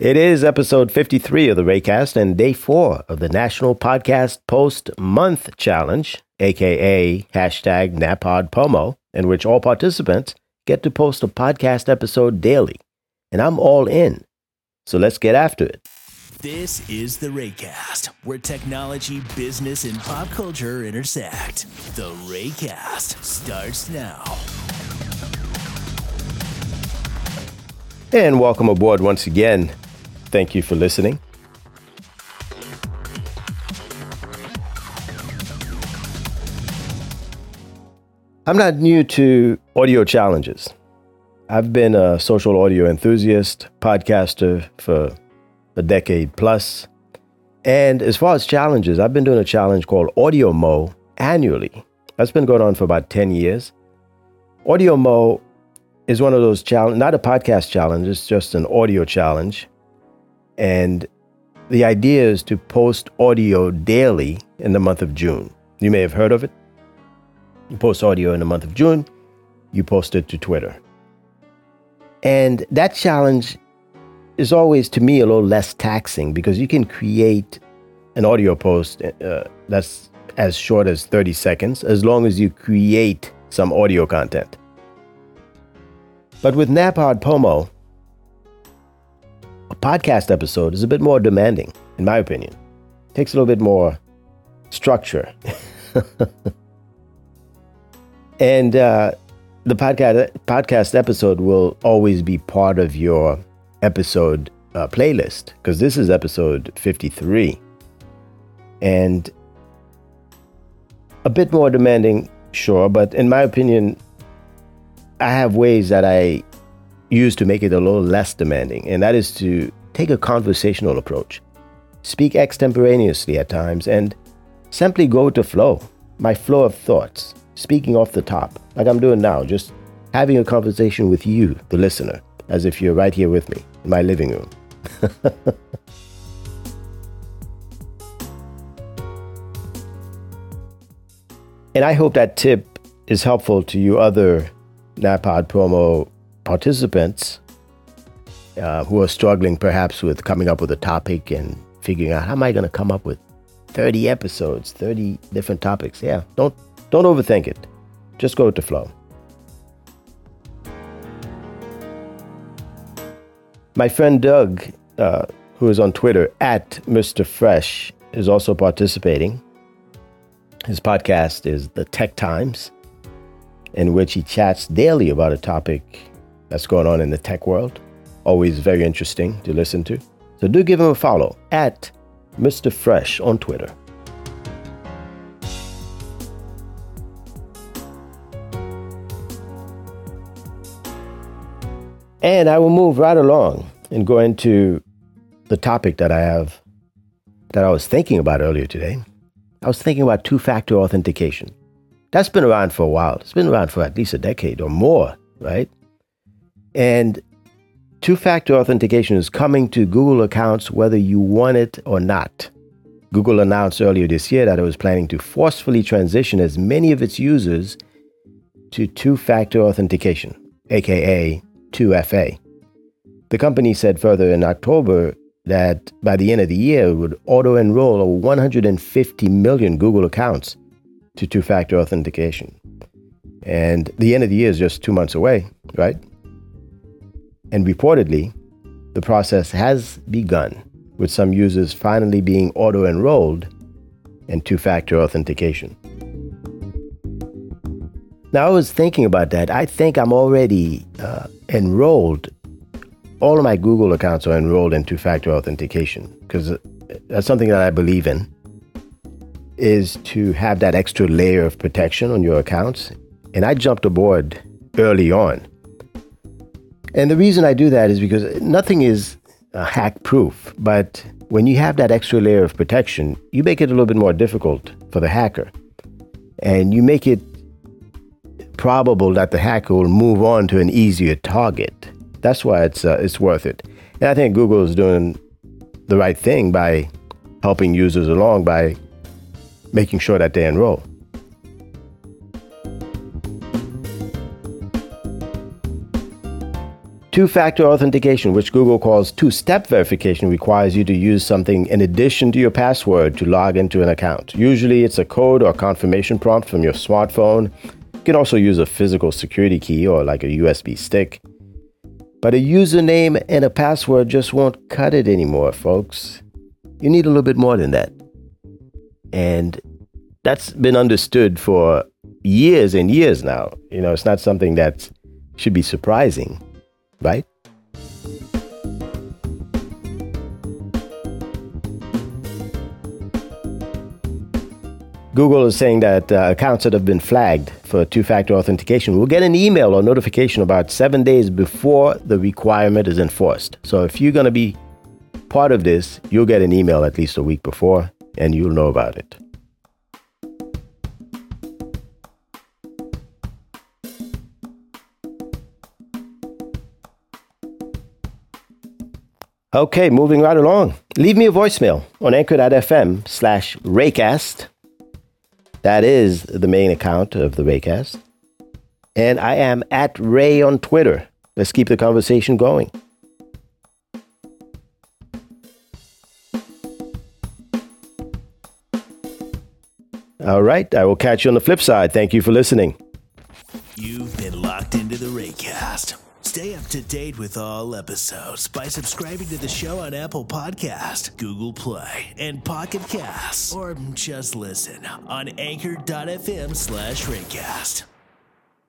It is episode 53 of the Raycast and day four of the National Podcast Post Month Challenge, aka hashtag NAPODPOMO, in which all participants get to post a podcast episode daily. And I'm all in. So let's get after it. This is the Raycast, where technology, business, and pop culture intersect. The Raycast starts now. And welcome aboard once again. Thank you for listening. I'm not new to audio challenges. I've been a social audio enthusiast, podcaster for a decade plus. And as far as challenges, I've been doing a challenge called Audio Mo annually. That's been going on for about 10 years. Audio Mo is one of those challenge, not a podcast challenge, it's just an audio challenge. And the idea is to post audio daily in the month of June. You may have heard of it. You post audio in the month of June, you post it to Twitter. And that challenge is always, to me, a little less taxing because you can create an audio post uh, that's as short as 30 seconds as long as you create some audio content. But with NaPodPoMo, podcast episode is a bit more demanding, in my opinion. It takes a little bit more structure. and uh, the podcast podcast episode will always be part of your episode uh, playlist because this is episode 53 and a bit more demanding sure but in my opinion i have ways that i use to make it a little less demanding and that is to take a conversational approach speak extemporaneously at times and simply go the flow my flow of thoughts speaking off the top, like I'm doing now, just having a conversation with you, the listener, as if you're right here with me in my living room. and I hope that tip is helpful to you other NaPodPoMo participants uh, who are struggling perhaps with coming up with a topic and figuring out how am I going to come up with 30 episodes, 30 different topics. Yeah, don't don't overthink it. Just go with the flow. My friend Doug, uh, who is on Twitter at Mr. Fresh, is also participating. His podcast is The Tech Times, in which he chats daily about a topic that's going on in the tech world. Always very interesting to listen to. So do give him a follow at Mr. Fresh on Twitter. And I will move right along and go into the topic that I have, that I was thinking about earlier today. I was thinking about two factor authentication. That's been around for a while. It's been around for at least a decade or more, right? And two factor authentication is coming to Google accounts whether you want it or not. Google announced earlier this year that it was planning to forcefully transition as many of its users to two factor authentication, aka 2FA. The company said further in October that by the end of the year, it would auto enroll over 150 million Google accounts to two factor authentication. And the end of the year is just two months away, right? And reportedly, the process has begun, with some users finally being auto enrolled in two factor authentication. Now, I was thinking about that. I think I'm already uh, enrolled. All of my Google accounts are enrolled in two-factor authentication because that's something that I believe in. Is to have that extra layer of protection on your accounts, and I jumped aboard early on. And the reason I do that is because nothing is uh, hack proof, but when you have that extra layer of protection, you make it a little bit more difficult for the hacker. And you make it probable that the hacker will move on to an easier target. That's why it's uh, it's worth it. And I think Google is doing the right thing by helping users along by making sure that they enroll. Two factor authentication, which Google calls two step verification, requires you to use something in addition to your password to log into an account. Usually, it's a code or confirmation prompt from your smartphone. You can also use a physical security key or like a USB stick. But a username and a password just won't cut it anymore, folks. You need a little bit more than that. And that's been understood for years and years now. You know, it's not something that should be surprising right? Google is saying that uh, accounts that have been flagged for two factor authentication will get an email or notification about seven days before the requirement is enforced. So if you're going to be part of this, you'll get an email at least a week before and you'll know about it. Okay, moving right along. Leave me a voicemail on anchor.fm slash Raycast. That is the main account of the Raycast. And I am at Ray on Twitter. Let's keep the conversation going. All right, I will catch you on the flip side. Thank you for listening. You've been locked into the Raycast Stay up to date with all episodes by subscribing to the show on Apple Podcast, Google Play, and Pocket Casts, or just listen on anchor.fm slash raycast.